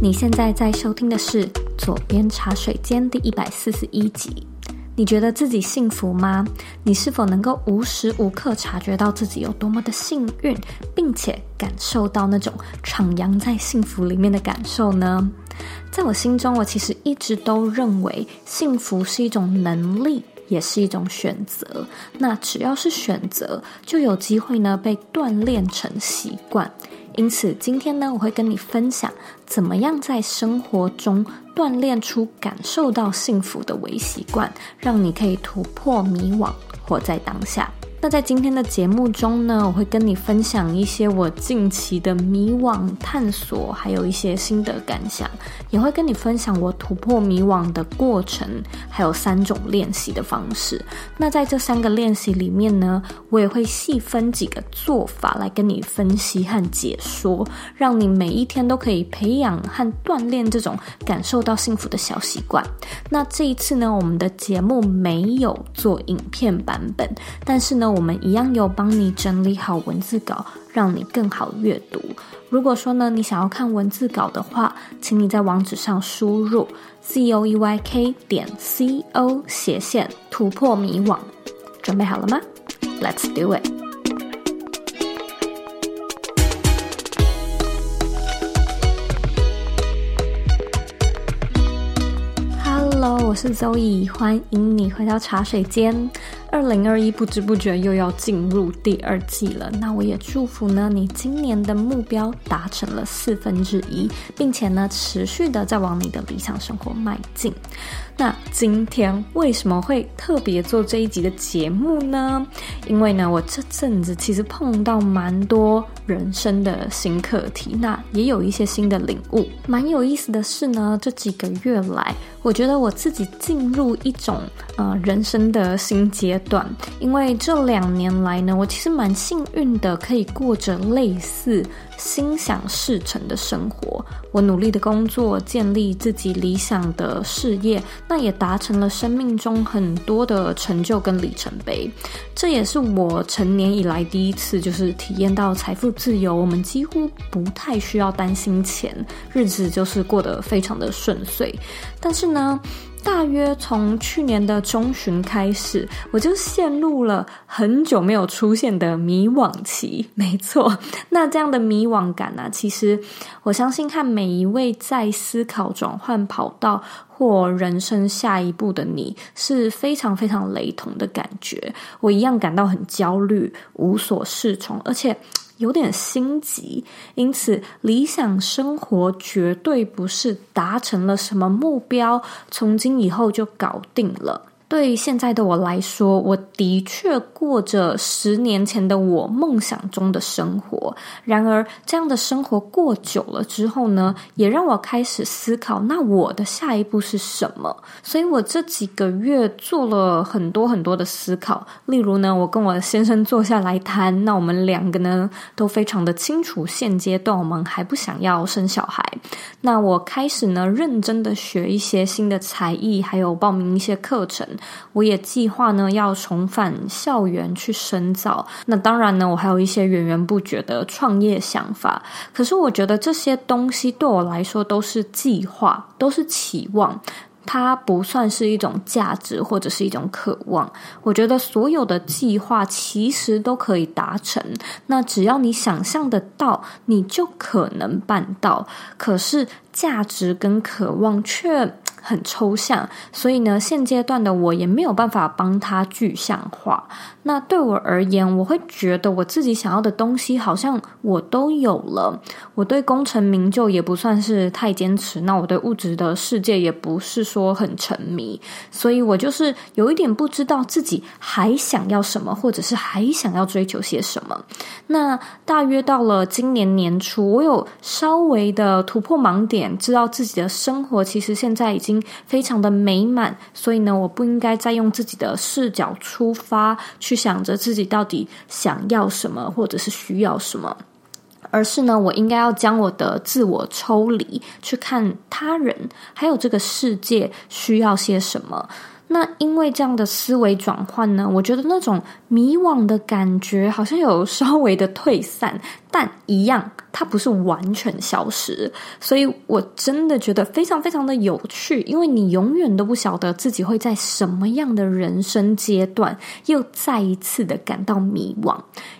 你现在在收听的是《左边茶水间》第一百四十一集。你觉得自己幸福吗？你是否能够无时无刻察觉到自己有多么的幸运，并且感受到那种徜徉在幸福里面的感受呢？在我心中，我其实一直都认为幸福是一种能力，也是一种选择。那只要是选择，就有机会呢被锻炼成习惯。因此，今天呢，我会跟你分享怎么样在生活中锻炼出感受到幸福的微习惯，让你可以突破迷惘，活在当下。那在今天的节目中呢，我会跟你分享一些我近期的迷惘探索，还有一些心得感想，也会跟你分享我突破迷惘的过程，还有三种练习的方式。那在这三个练习里面呢，我也会细分几个做法来跟你分析和解说，让你每一天都可以培养和锻炼这种感受到幸福的小习惯。那这一次呢，我们的节目没有做影片版本，但是呢。我们一样有帮你整理好文字稿，让你更好阅读。如果说呢，你想要看文字稿的话，请你在网址上输入 c o e y k 点 c o 斜线突破迷惘。准备好了吗？Let's do it！我是 Zoe，欢迎你回到茶水间。二零二一不知不觉又要进入第二季了，那我也祝福呢，你今年的目标达成了四分之一，并且呢，持续的在往你的理想生活迈进。那今天为什么会特别做这一集的节目呢？因为呢，我这阵子其实碰到蛮多人生的新课题，那也有一些新的领悟。蛮有意思的是呢，这几个月来，我觉得我自己进入一种呃人生的新阶段。因为这两年来呢，我其实蛮幸运的，可以过着类似心想事成的生活。我努力的工作，建立自己理想的事业。那也达成了生命中很多的成就跟里程碑，这也是我成年以来第一次，就是体验到财富自由。我们几乎不太需要担心钱，日子就是过得非常的顺遂。但是呢，大约从去年的中旬开始，我就陷入了很久没有出现的迷惘期。没错，那这样的迷惘感呢、啊，其实我相信看每一位在思考转换跑道或人生下一步的你是非常非常雷同的感觉。我一样感到很焦虑，无所适从，而且。有点心急，因此理想生活绝对不是达成了什么目标，从今以后就搞定了。对于现在的我来说，我的确过着十年前的我梦想中的生活。然而，这样的生活过久了之后呢，也让我开始思考，那我的下一步是什么？所以我这几个月做了很多很多的思考。例如呢，我跟我先生坐下来谈，那我们两个呢都非常的清楚，现阶段我们还不想要生小孩。那我开始呢认真的学一些新的才艺，还有报名一些课程。我也计划呢要重返校园去深造。那当然呢，我还有一些源源不绝的创业想法。可是我觉得这些东西对我来说都是计划，都是期望。它不算是一种价值或者是一种渴望。我觉得所有的计划其实都可以达成。那只要你想象得到，你就可能办到。可是价值跟渴望却很抽象，所以呢，现阶段的我也没有办法帮他具象化。那对我而言，我会觉得我自己想要的东西好像我都有了。我对功成名就也不算是太坚持，那我对物质的世界也不是说很沉迷，所以我就是有一点不知道自己还想要什么，或者是还想要追求些什么。那大约到了今年年初，我有稍微的突破盲点，知道自己的生活其实现在已经非常的美满，所以呢，我不应该再用自己的视角出发，去想着自己到底想要什么，或者是需要什么，而是呢，我应该要将我的自我抽离，去看他人，还有这个世界需要些什么。那因为这样的思维转换呢，我觉得那种迷惘的感觉好像有稍微的退散。但一样，它不是完全消失，所以我真的觉得非常非常的有趣，因为你永远都不晓得自己会在什么样的人生阶段又再一次的感到迷惘。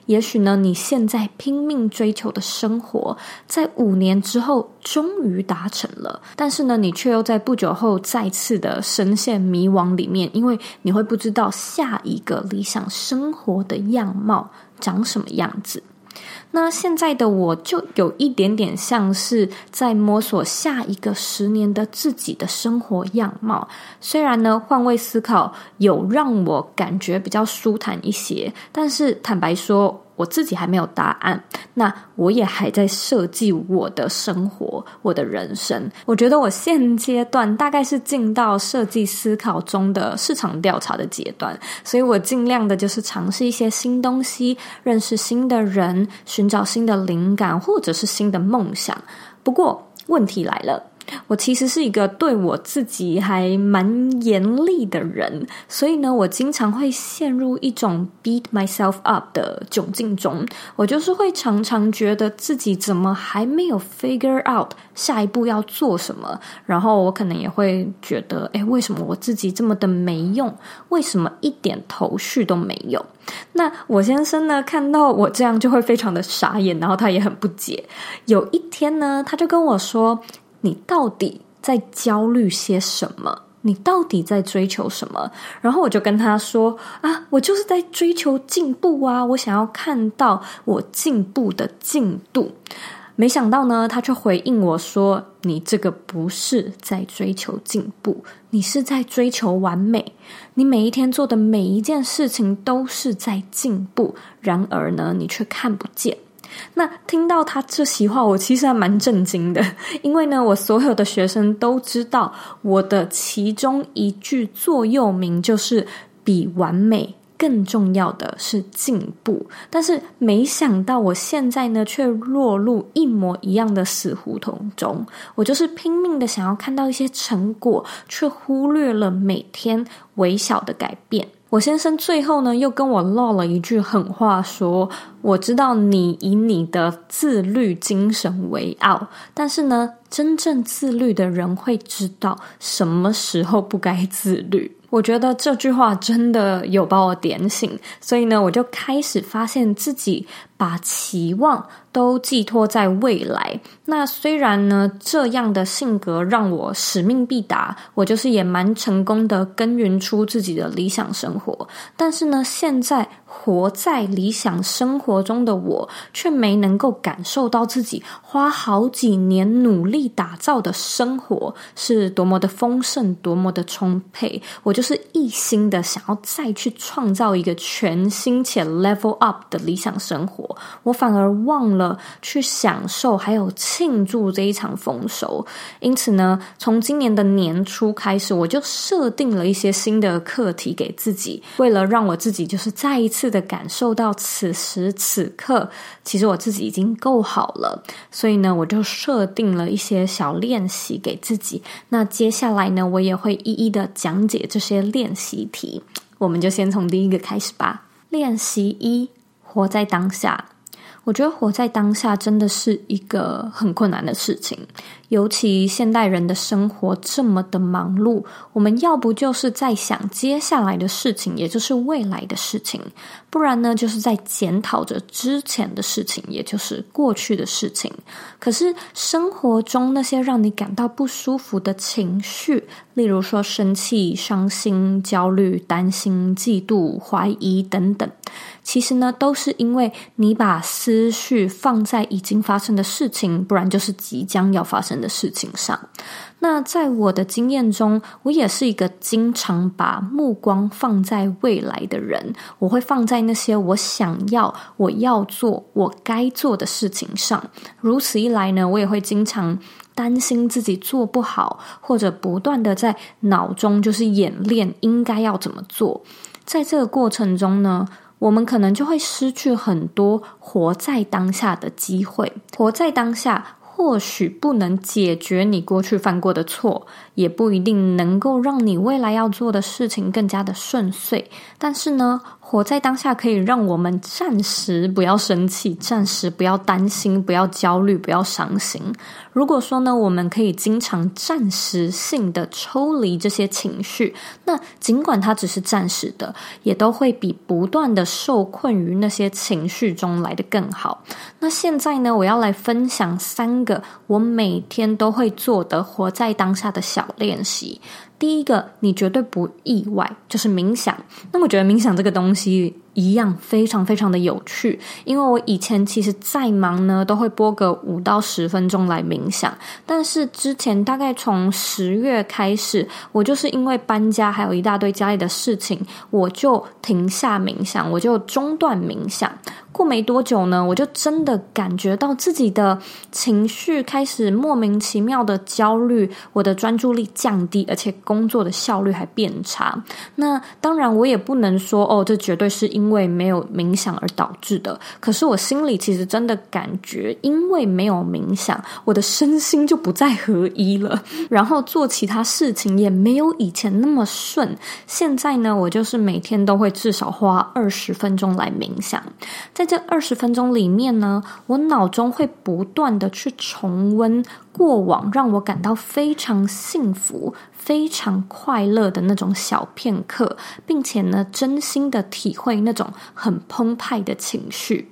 也许呢，你现在拼命追求的生活，在五年之后终于达成了，但是呢，你却又在不久后再次的深陷迷惘里面，因为你会不知道下一个理想生生活的样貌长什么样子。那现在的我就有一点点像是在摸索下一个十年的自己的生活样貌。虽然呢，换位思考有让我感觉比较舒坦一些，但是坦白说，我自己还没有答案，那我也还在设计我的生活，我的人生。我觉得我现阶段大概是进到设计思考中的市场调查的阶段，所以我尽量的就是尝试一些新东西，认识新的人，寻找新的灵感，或者是新的梦想。不过问题来了。我其实是一个对我自己还蛮严厉的人，所以呢，我经常会陷入一种 beat myself up 的窘境中。我就是会常常觉得自己怎么还没有 figure out 下一步要做什么，然后我可能也会觉得，诶，为什么我自己这么的没用？为什么一点头绪都没有？那我先生呢，看到我这样就会非常的傻眼，然后他也很不解。有一天呢，他就跟我说。你到底在焦虑些什么？你到底在追求什么？然后我就跟他说：“啊，我就是在追求进步啊！我想要看到我进步的进度。”没想到呢，他却回应我说：“你这个不是在追求进步，你是在追求完美。你每一天做的每一件事情都是在进步，然而呢，你却看不见。”那听到他这席话，我其实还蛮震惊的，因为呢，我所有的学生都知道我的其中一句座右铭就是“比完美更重要的是进步”，但是没想到我现在呢，却落入一模一样的死胡同中。我就是拼命的想要看到一些成果，却忽略了每天微小的改变。我先生最后呢，又跟我唠了一句狠话，说：“我知道你以你的自律精神为傲，但是呢，真正自律的人会知道什么时候不该自律。”我觉得这句话真的有把我点醒，所以呢，我就开始发现自己把期望都寄托在未来。那虽然呢，这样的性格让我使命必达，我就是也蛮成功的耕耘出自己的理想生活。但是呢，现在活在理想生活中的我，却没能够感受到自己花好几年努力打造的生活是多么的丰盛，多么的充沛。我就是一心的想要再去创造一个全新且 level up 的理想生活，我反而忘了去享受还有庆祝这一场丰收。因此呢，从今年的年初开始，我就设定了一些新的课题给自己，为了让我自己就是再一次的感受到此时此刻，其实我自己已经够好了。所以呢，我就设定了一些小练习给自己。那接下来呢，我也会一一的讲解这些。练习题，我们就先从第一个开始吧。练习一：活在当下。我觉得活在当下真的是一个很困难的事情。尤其现代人的生活这么的忙碌，我们要不就是在想接下来的事情，也就是未来的事情；不然呢，就是在检讨着之前的事情，也就是过去的事情。可是生活中那些让你感到不舒服的情绪，例如说生气、伤心、焦虑、担心、嫉妒、怀疑等等，其实呢，都是因为你把思绪放在已经发生的事情，不然就是即将要发生的事情上，那在我的经验中，我也是一个经常把目光放在未来的人。我会放在那些我想要、我要做、我该做的事情上。如此一来呢，我也会经常担心自己做不好，或者不断的在脑中就是演练应该要怎么做。在这个过程中呢，我们可能就会失去很多活在当下的机会。活在当下。或许不能解决你过去犯过的错，也不一定能够让你未来要做的事情更加的顺遂。但是呢，活在当下可以让我们暂时不要生气，暂时不要担心，不要焦虑，不要伤心。如果说呢，我们可以经常暂时性的抽离这些情绪，那尽管它只是暂时的，也都会比不断的受困于那些情绪中来的更好。那现在呢，我要来分享三个我每天都会做的活在当下的小练习。第一个，你绝对不意外，就是冥想。那我觉得冥想这个东西一样非常非常的有趣，因为我以前其实再忙呢，都会播个五到十分钟来冥想。但是之前大概从十月开始，我就是因为搬家，还有一大堆家里的事情，我就停下冥想，我就中断冥想。过没多久呢，我就真的感觉到自己的情绪开始莫名其妙的焦虑，我的专注力降低，而且工作的效率还变差。那当然，我也不能说哦，这绝对是因因为没有冥想而导致的。可是我心里其实真的感觉，因为没有冥想，我的身心就不再合一了，然后做其他事情也没有以前那么顺。现在呢，我就是每天都会至少花二十分钟来冥想，在这二十分钟里面呢，我脑中会不断的去重温过往让我感到非常幸福、非常快乐的那种小片刻，并且呢，真心的体会那种很澎湃的情绪。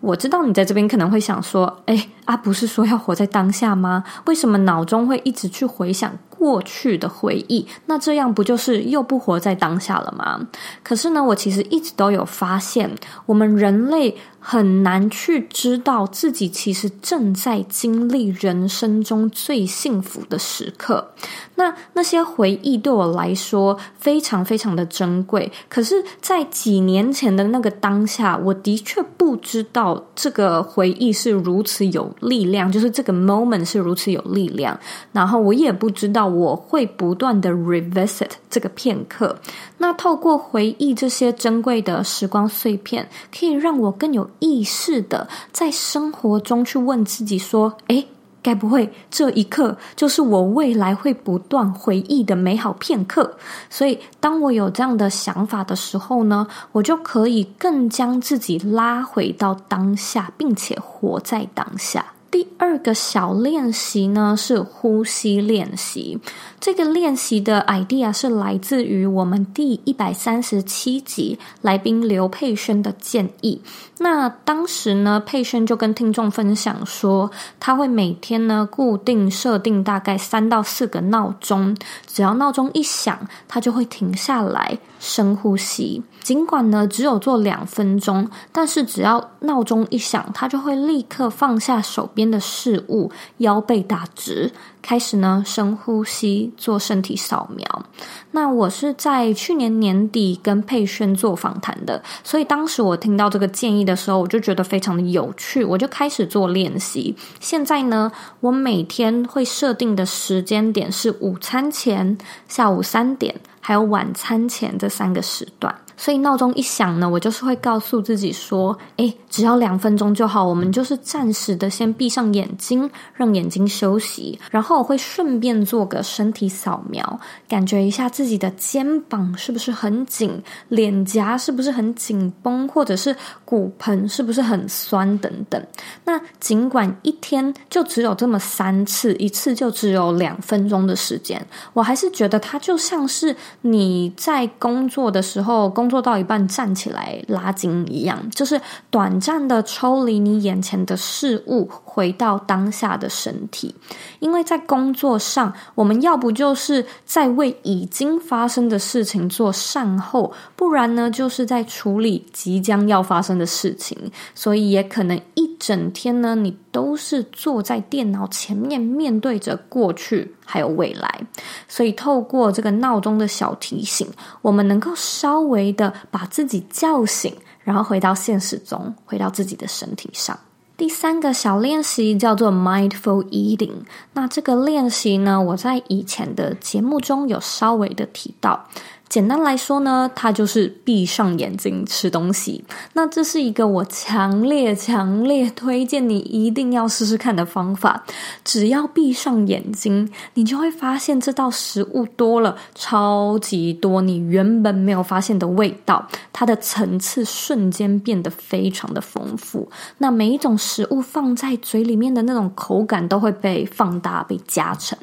我知道你在这边可能会想说：“诶，啊，不是说要活在当下吗？为什么脑中会一直去回想？”过去的回忆，那这样不就是又不活在当下了吗？可是呢，我其实一直都有发现，我们人类很难去知道自己其实正在经历人生中最幸福的时刻。那那些回忆对我来说非常非常的珍贵。可是，在几年前的那个当下，我的确不知道这个回忆是如此有力量，就是这个 moment 是如此有力量。然后我也不知道。我会不断的 revisit 这个片刻，那透过回忆这些珍贵的时光碎片，可以让我更有意识的在生活中去问自己说：诶，该不会这一刻就是我未来会不断回忆的美好片刻？所以，当我有这样的想法的时候呢，我就可以更将自己拉回到当下，并且活在当下。第二个小练习呢，是呼吸练习。这个练习的 idea 是来自于我们第一百三十七集来宾刘佩轩的建议。那当时呢，佩轩就跟听众分享说，他会每天呢固定设定大概三到四个闹钟，只要闹钟一响，他就会停下来深呼吸。尽管呢只有做两分钟，但是只要闹钟一响，他就会立刻放下手边边的事物，腰背打直，开始呢深呼吸，做身体扫描。那我是在去年年底跟佩轩做访谈的，所以当时我听到这个建议的时候，我就觉得非常的有趣，我就开始做练习。现在呢，我每天会设定的时间点是午餐前、下午三点，还有晚餐前这三个时段。所以闹钟一响呢，我就是会告诉自己说：“诶，只要两分钟就好，我们就是暂时的先闭上眼睛，让眼睛休息。然后我会顺便做个身体扫描，感觉一下自己的肩膀是不是很紧，脸颊是不是很紧绷，或者是骨盆是不是很酸等等。那尽管一天就只有这么三次，一次就只有两分钟的时间，我还是觉得它就像是你在工作的时候工。工作到一半站起来拉筋一样，就是短暂的抽离你眼前的事物，回到当下的身体。因为在工作上，我们要不就是在为已经发生的事情做善后，不然呢，就是在处理即将要发生的事情。所以也可能一整天呢，你都是坐在电脑前面，面对着过去。还有未来，所以透过这个闹钟的小提醒，我们能够稍微的把自己叫醒，然后回到现实中，回到自己的身体上。第三个小练习叫做 Mindful Eating。那这个练习呢，我在以前的节目中有稍微的提到。简单来说呢，它就是闭上眼睛吃东西。那这是一个我强烈、强烈推荐你一定要试试看的方法。只要闭上眼睛，你就会发现这道食物多了超级多你原本没有发现的味道，它的层次瞬间变得非常的丰富。那每一种食物放在嘴里面的那种口感都会被放大、被加成。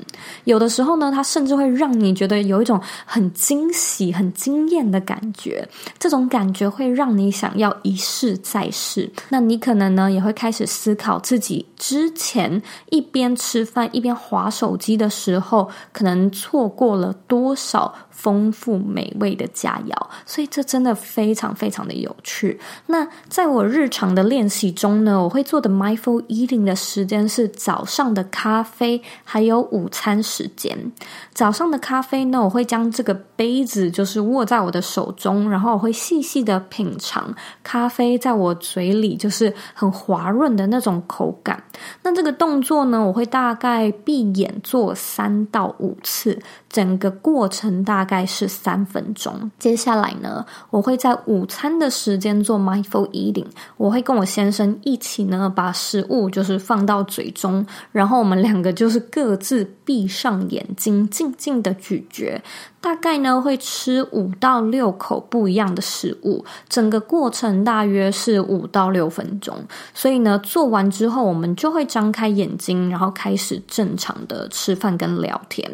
有的时候呢，它甚至会让你觉得有一种很惊喜、很惊艳的感觉。这种感觉会让你想要一试再试。那你可能呢，也会开始思考自己之前一边吃饭一边划手机的时候，可能错过了多少丰富美味的佳肴。所以这真的非常非常的有趣。那在我日常的练习中呢，我会做的 mindful eating 的时间是早上的咖啡，还有午餐时间。早上的咖啡呢，我会将这个杯子就是握在我的手中，然后我会细细的品尝咖啡在我嘴里就是很滑润的那种口感。那这个动作呢，我会大概闭眼做三到五次，整个过程大大概是三分钟。接下来呢，我会在午餐的时间做 mindful eating，我会跟我先生一起呢，把食物就是放到嘴中，然后我们两个就是各自闭上眼睛，静静的咀嚼。大概呢会吃五到六口不一样的食物，整个过程大约是五到六分钟。所以呢，做完之后我们就会张开眼睛，然后开始正常的吃饭跟聊天。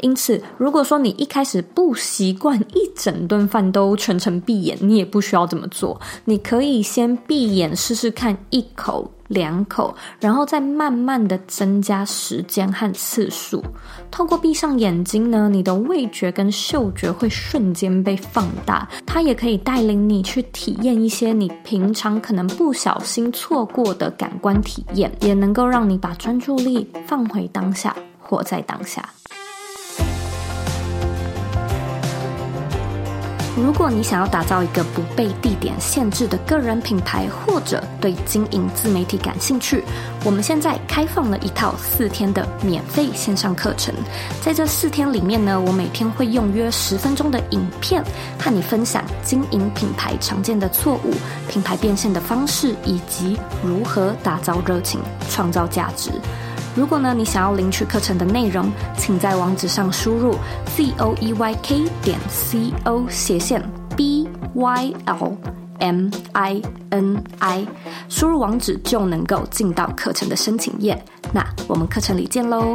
因此，如果说你一开始不习惯一整顿饭都全程闭眼，你也不需要这么做。你可以先闭眼试试看一口。两口，然后再慢慢的增加时间和次数。透过闭上眼睛呢，你的味觉跟嗅觉会瞬间被放大，它也可以带领你去体验一些你平常可能不小心错过的感官体验，也能够让你把专注力放回当下，活在当下。如果你想要打造一个不被地点限制的个人品牌，或者对经营自媒体感兴趣，我们现在开放了一套四天的免费线上课程。在这四天里面呢，我每天会用约十分钟的影片和你分享经营品牌常见的错误、品牌变现的方式，以及如何打造热情、创造价值。如果呢，你想要领取课程的内容，请在网址上输入 z o e y k 点 c o 斜线 b y l m i n i，输入网址就能够进到课程的申请页。那我们课程里见喽！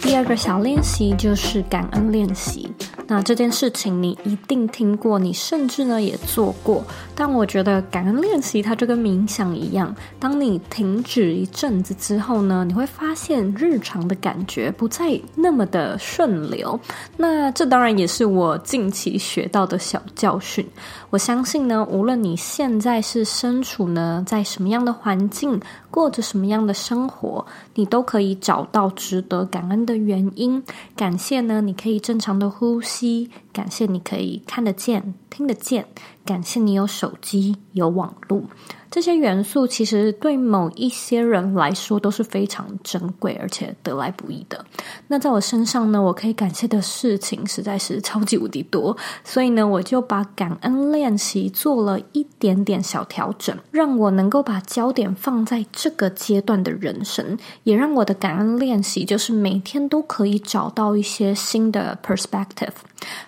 第二个小练习就是感恩练习。那这件事情你一定听过，你甚至呢也做过。但我觉得感恩练习它就跟冥想一样，当你停止一阵子之后呢，你会发现日常的感觉不再那么的顺流。那这当然也是我近期学到的小教训。我相信呢，无论你现在是身处呢在什么样的环境，过着什么样的生活，你都可以找到值得感恩的原因。感谢呢，你可以正常的呼吸。感谢你可以看得见、听得见，感谢你有手机、有网络。这些元素其实对某一些人来说都是非常珍贵而且得来不易的。那在我身上呢，我可以感谢的事情实在是超级无敌多，所以呢，我就把感恩练习做了一点点小调整，让我能够把焦点放在这个阶段的人生，也让我的感恩练习就是每天都可以找到一些新的 perspective。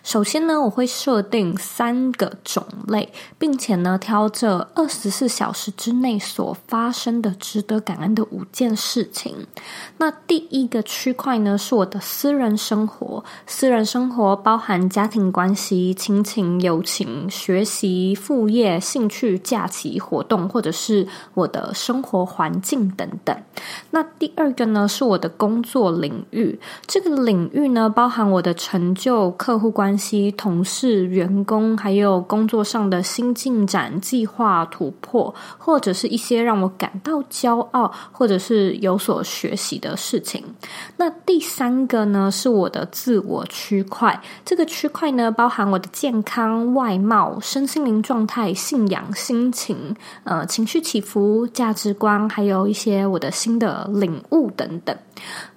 首先呢，我会设定三个种类，并且呢，挑这二十四小时之内所发生的值得感恩的五件事情。那第一个区块呢，是我的私人生活。私人生活包含家庭关系、亲情、友情、学习、副业、兴趣、假期活动，或者是我的生活环境等等。那第二个呢，是我的工作领域。这个领域呢，包含我的成就、客户关系、同事、员工，还有工作上的新进展、计划突破，或者是一些让我感到骄傲，或者是有所学习的事情。那第三个呢，是我的自我区块。这个区块呢，包含我的健康、外貌、身心灵状态、信仰、心情、呃，情绪起伏、价值观，还有一些我的新的领悟等等。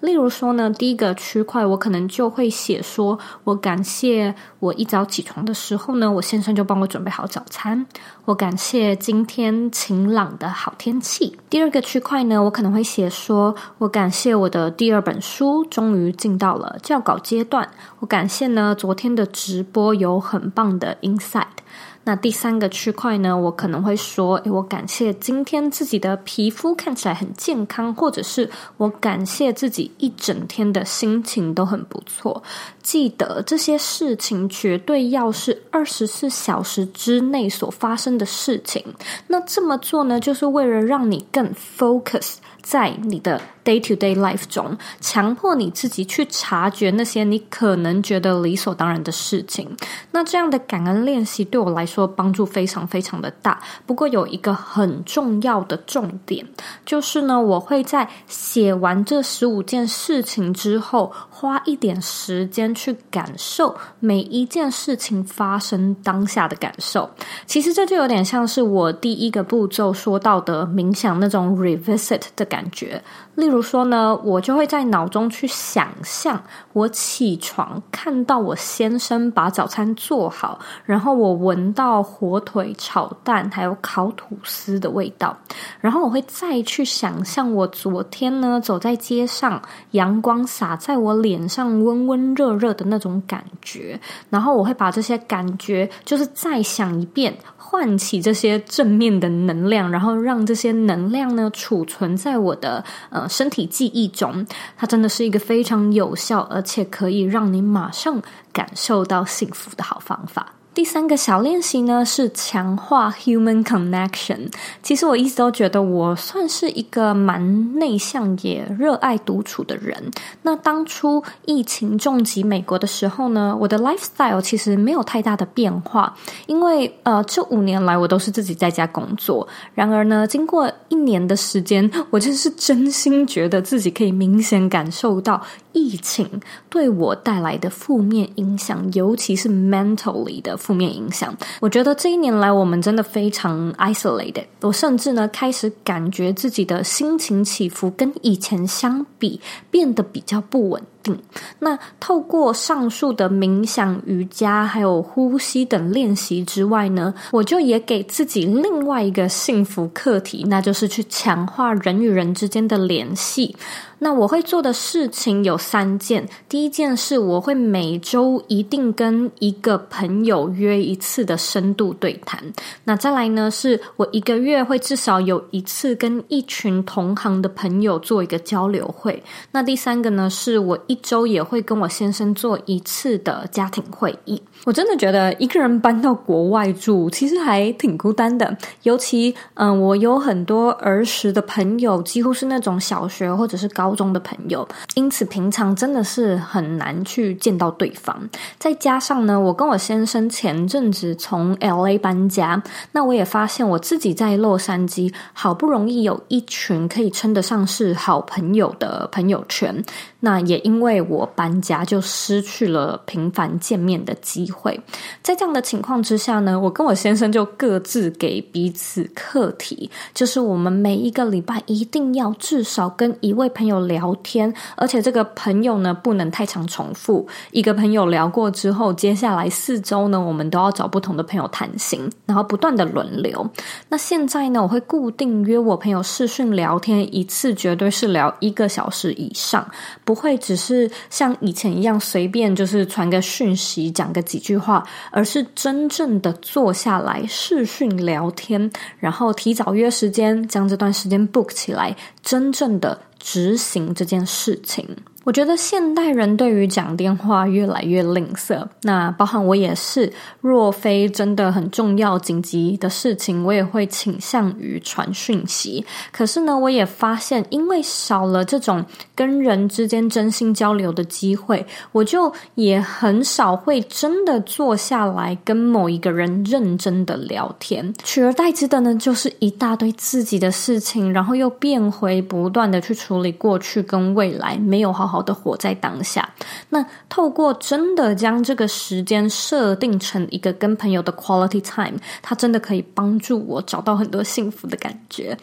例如说呢，第一个区块，我可能就会写说，我感谢我一早起床的时候呢，我先生就帮我准备好早餐。我感谢今天晴朗的好天气。第二个区块呢，我可能会写说，我感谢我的第二本书终于进到了校稿阶段。我感谢呢，昨天的直播有很棒的 insight。那第三个区块呢，我可能会说，我感谢今天自己的皮肤看起来很健康，或者是我感谢自己一整天的心情都很不错。记得这些事情绝对要是二十四小时之内所发生的事情。那这么做呢，就是为了让你更 focus 在你的 day to day life 中，强迫你自己去察觉那些你可能觉得理所当然的事情。那这样的感恩练习对我来说帮助非常非常的大。不过有一个很重要的重点，就是呢，我会在写完这十五件事情之后，花一点时间。去感受每一件事情发生当下的感受，其实这就有点像是我第一个步骤说到的冥想那种 revisit 的感觉。例如说呢，我就会在脑中去想象我起床看到我先生把早餐做好，然后我闻到火腿炒蛋还有烤吐司的味道，然后我会再去想象我昨天呢走在街上，阳光洒在我脸上，温温热热的那种感觉，然后我会把这些感觉就是再想一遍。唤起这些正面的能量，然后让这些能量呢储存在我的呃身体记忆中。它真的是一个非常有效，而且可以让你马上感受到幸福的好方法。第三个小练习呢，是强化 human connection。其实我一直都觉得我算是一个蛮内向也热爱独处的人。那当初疫情重击美国的时候呢，我的 lifestyle 其实没有太大的变化，因为呃，这五年来我都是自己在家工作。然而呢，经过一年的时间，我就是真心觉得自己可以明显感受到疫情对我带来的负面影响，尤其是 mentally 的。负面影响，我觉得这一年来我们真的非常 isolated。我甚至呢开始感觉自己的心情起伏跟以前相比变得比较不稳。那透过上述的冥想、瑜伽，还有呼吸等练习之外呢，我就也给自己另外一个幸福课题，那就是去强化人与人之间的联系。那我会做的事情有三件，第一件事我会每周一定跟一个朋友约一次的深度对谈。那再来呢，是我一个月会至少有一次跟一群同行的朋友做一个交流会。那第三个呢，是我一。一周也会跟我先生做一次的家庭会议。我真的觉得一个人搬到国外住，其实还挺孤单的。尤其，嗯，我有很多儿时的朋友，几乎是那种小学或者是高中的朋友，因此平常真的是很难去见到对方。再加上呢，我跟我先生前阵子从 LA 搬家，那我也发现我自己在洛杉矶好不容易有一群可以称得上是好朋友的朋友圈。那也因为我搬家，就失去了频繁见面的机会。在这样的情况之下呢，我跟我先生就各自给彼此课题，就是我们每一个礼拜一定要至少跟一位朋友聊天，而且这个朋友呢不能太常重复。一个朋友聊过之后，接下来四周呢，我们都要找不同的朋友谈心，然后不断的轮流。那现在呢，我会固定约我朋友视讯聊天，一次绝对是聊一个小时以上，不。不会只是像以前一样随便就是传个讯息讲个几句话，而是真正的坐下来视讯聊天，然后提早约时间将这段时间 book 起来，真正的执行这件事情。我觉得现代人对于讲电话越来越吝啬，那包含我也是。若非真的很重要、紧急的事情，我也会倾向于传讯息。可是呢，我也发现，因为少了这种跟人之间真心交流的机会，我就也很少会真的坐下来跟某一个人认真的聊天。取而代之的呢，就是一大堆自己的事情，然后又变回不断的去处理过去跟未来，没有好好。好的活在当下。那透过真的将这个时间设定成一个跟朋友的 quality time，它真的可以帮助我找到很多幸福的感觉。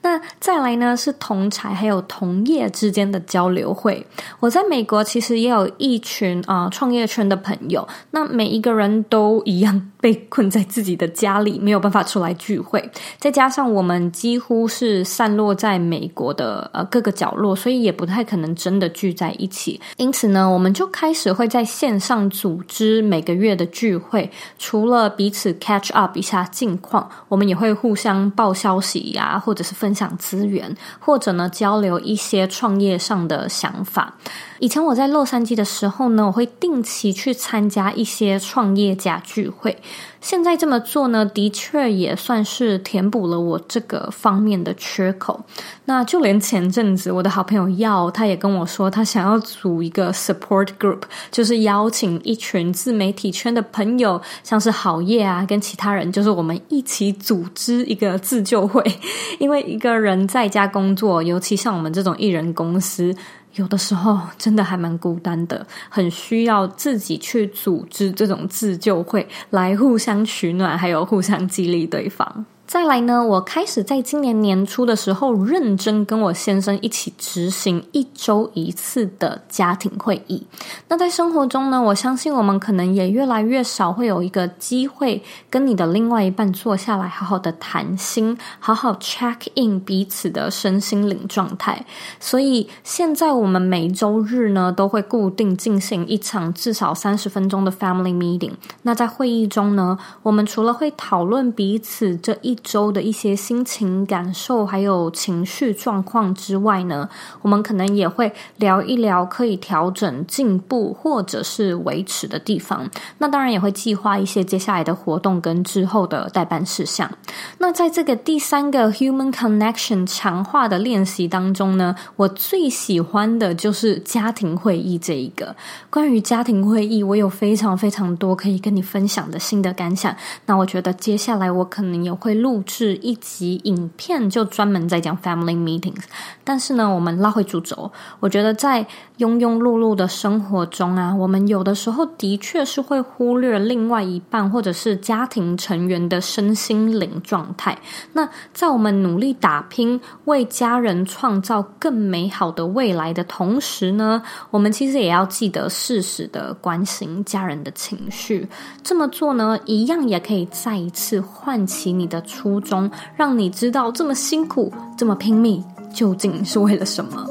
那再来呢，是同侪还有同业之间的交流会。我在美国其实也有一群啊、创业圈的朋友，那每一个人都一样被困在自己的家里，没有办法出来聚会。再加上我们几乎是散落在美国的呃各个角落，所以也不太可能真的聚在一起，因此呢，我们就开始会在线上组织每个月的聚会。除了彼此 catch up 一下近况，我们也会互相报消息呀，或者是分享资源，或者呢交流一些创业上的想法。以前我在洛杉矶的时候呢，我会定期去参加一些创业家聚会。现在这么做呢，的确也算是填补了我这个方面的缺口。那就连前阵子我的好朋友耀，他也跟我说，他想要组一个 support group，就是邀请一群自媒体圈的朋友，像是好业啊，跟其他人，就是我们一起组织一个自救会。因为一个人在家工作，尤其像我们这种艺人公司。有的时候真的还蛮孤单的，很需要自己去组织这种自救会，来互相取暖，还有互相激励对方。再来呢，我开始在今年年初的时候，认真跟我先生一起执行一周一次的家庭会议。那在生活中呢，我相信我们可能也越来越少会有一个机会跟你的另外一半坐下来，好好的谈心，好好 check in 彼此的身心灵状态。所以现在我们每周日呢，都会固定进行一场至少三十分钟的 family meeting。那在会议中呢，我们除了会讨论彼此这一周的一些心情感受，还有情绪状况之外呢，我们可能也会聊一聊可以调整、进步或者是维持的地方。那当然也会计划一些接下来的活动跟之后的待办事项。那在这个第三个 human connection 强化的练习当中呢，我最喜欢的就是家庭会议这一个。关于家庭会议，我有非常非常多可以跟你分享的心得感想。那我觉得接下来我可能也会录。录制一集影片，就专门在讲 family meetings。但是呢，我们拉回主轴，我觉得在庸庸碌碌的生活中啊，我们有的时候的确是会忽略另外一半或者是家庭成员的身心灵状态。那在我们努力打拼，为家人创造更美好的未来的同时呢，我们其实也要记得适时的关心家人的情绪。这么做呢，一样也可以再一次唤起你的。初衷，让你知道这么辛苦，这么拼命，究竟是为了什么？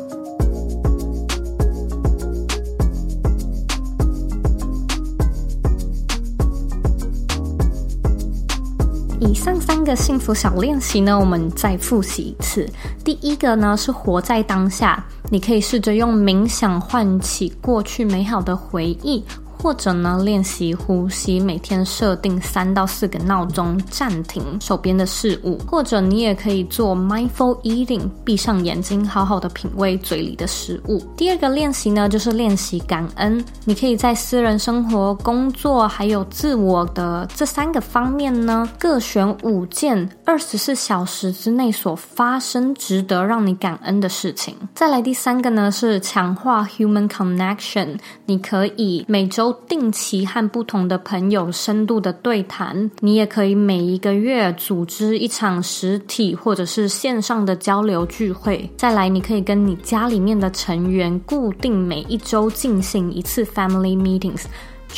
以上三个幸福小练习呢，我们再复习一次。第一个呢，是活在当下，你可以试着用冥想唤起过去美好的回忆。或者呢，练习呼吸，每天设定三到四个闹钟，暂停手边的事物。或者你也可以做 mindful eating，闭上眼睛，好好的品味嘴里的食物。第二个练习呢，就是练习感恩。你可以在私人生活、工作还有自我的这三个方面呢，各选五件二十四小时之内所发生值得让你感恩的事情。再来第三个呢，是强化 human connection。你可以每周。定期和不同的朋友深度的对谈，你也可以每一个月组织一场实体或者是线上的交流聚会。再来，你可以跟你家里面的成员固定每一周进行一次 family meetings。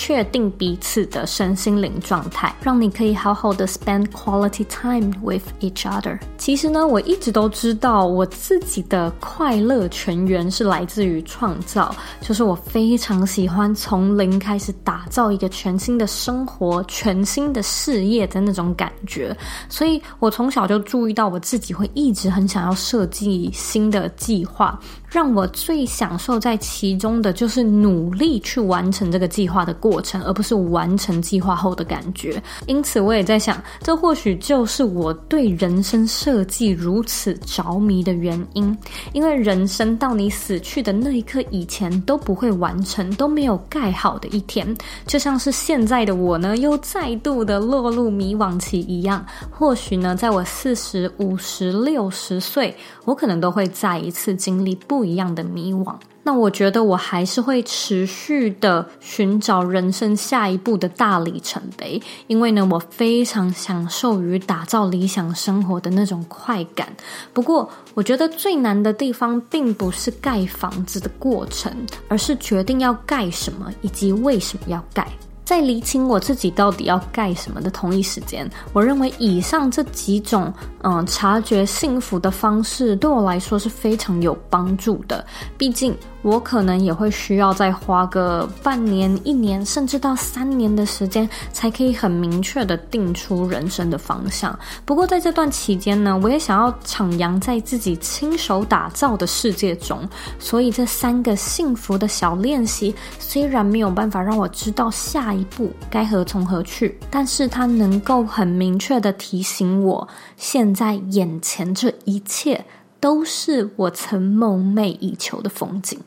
确定彼此的身心灵状态，让你可以好好的 spend quality time with each other。其实呢，我一直都知道我自己的快乐泉源是来自于创造，就是我非常喜欢从零开始打造一个全新的生活、全新的事业的那种感觉。所以我从小就注意到我自己会一直很想要设计新的计划。让我最享受在其中的就是努力去完成这个计划的过程，而不是完成计划后的感觉。因此，我也在想，这或许就是我对人生设计如此着迷的原因。因为人生到你死去的那一刻以前都不会完成，都没有盖好的一天，就像是现在的我呢，又再度的落入迷惘期一样。或许呢，在我四十五十六十岁，我可能都会再一次经历不。不一样的迷惘，那我觉得我还是会持续的寻找人生下一步的大里程碑，因为呢，我非常享受于打造理想生活的那种快感。不过，我觉得最难的地方并不是盖房子的过程，而是决定要盖什么以及为什么要盖。在理清我自己到底要盖什么的同一时间，我认为以上这几种嗯察觉幸福的方式对我来说是非常有帮助的。毕竟。我可能也会需要再花个半年、一年，甚至到三年的时间，才可以很明确的定出人生的方向。不过在这段期间呢，我也想要徜徉在自己亲手打造的世界中。所以这三个幸福的小练习，虽然没有办法让我知道下一步该何从何去，但是它能够很明确的提醒我，现在眼前这一切。都是我曾梦寐以求的风景。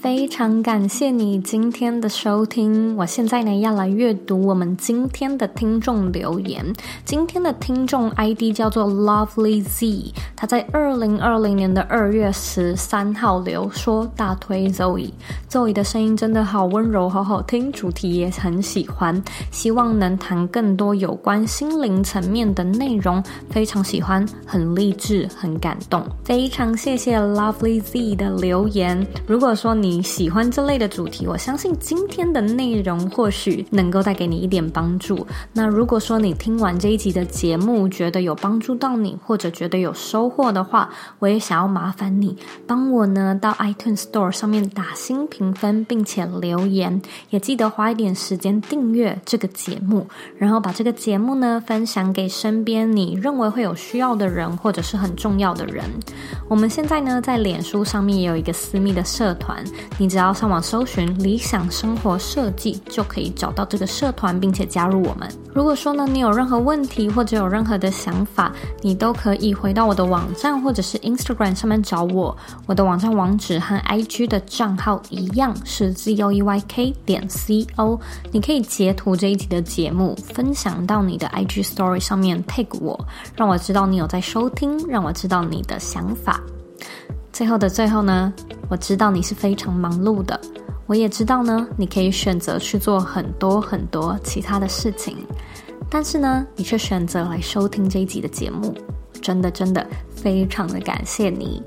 非常感谢你今天的收听。我现在呢要来阅读我们今天的听众留言。今天的听众 ID 叫做 Lovely Z，他在二零二零年的二月十三号留说大推 Zoe，Zoe 的声音真的好温柔，好好听，主题也很喜欢，希望能谈更多有关心灵层面的内容。非常喜欢，很励志，很感动。非常谢谢 Lovely Z 的留言。如果说你你喜欢这类的主题，我相信今天的内容或许能够带给你一点帮助。那如果说你听完这一集的节目，觉得有帮助到你，或者觉得有收获的话，我也想要麻烦你帮我呢到 iTunes Store 上面打新评分，并且留言，也记得花一点时间订阅这个节目，然后把这个节目呢分享给身边你认为会有需要的人，或者是很重要的人。我们现在呢在脸书上面也有一个私密的社团。你只要上网搜寻“理想生活设计”，就可以找到这个社团，并且加入我们。如果说呢，你有任何问题或者有任何的想法，你都可以回到我的网站或者是 Instagram 上面找我。我的网站网址和 IG 的账号一样是 zoeyk 点 co。你可以截图这一集的节目，分享到你的 IG Story 上面 tag 我，让我知道你有在收听，让我知道你的想法。最后的最后呢，我知道你是非常忙碌的，我也知道呢，你可以选择去做很多很多其他的事情，但是呢，你却选择来收听这一集的节目，真的真的非常的感谢你。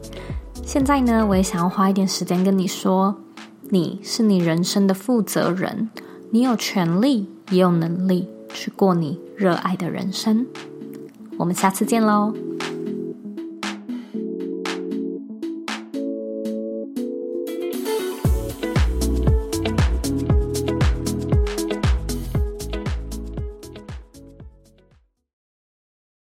现在呢，我也想要花一点时间跟你说，你是你人生的负责人，你有权利也有能力去过你热爱的人生。我们下次见喽。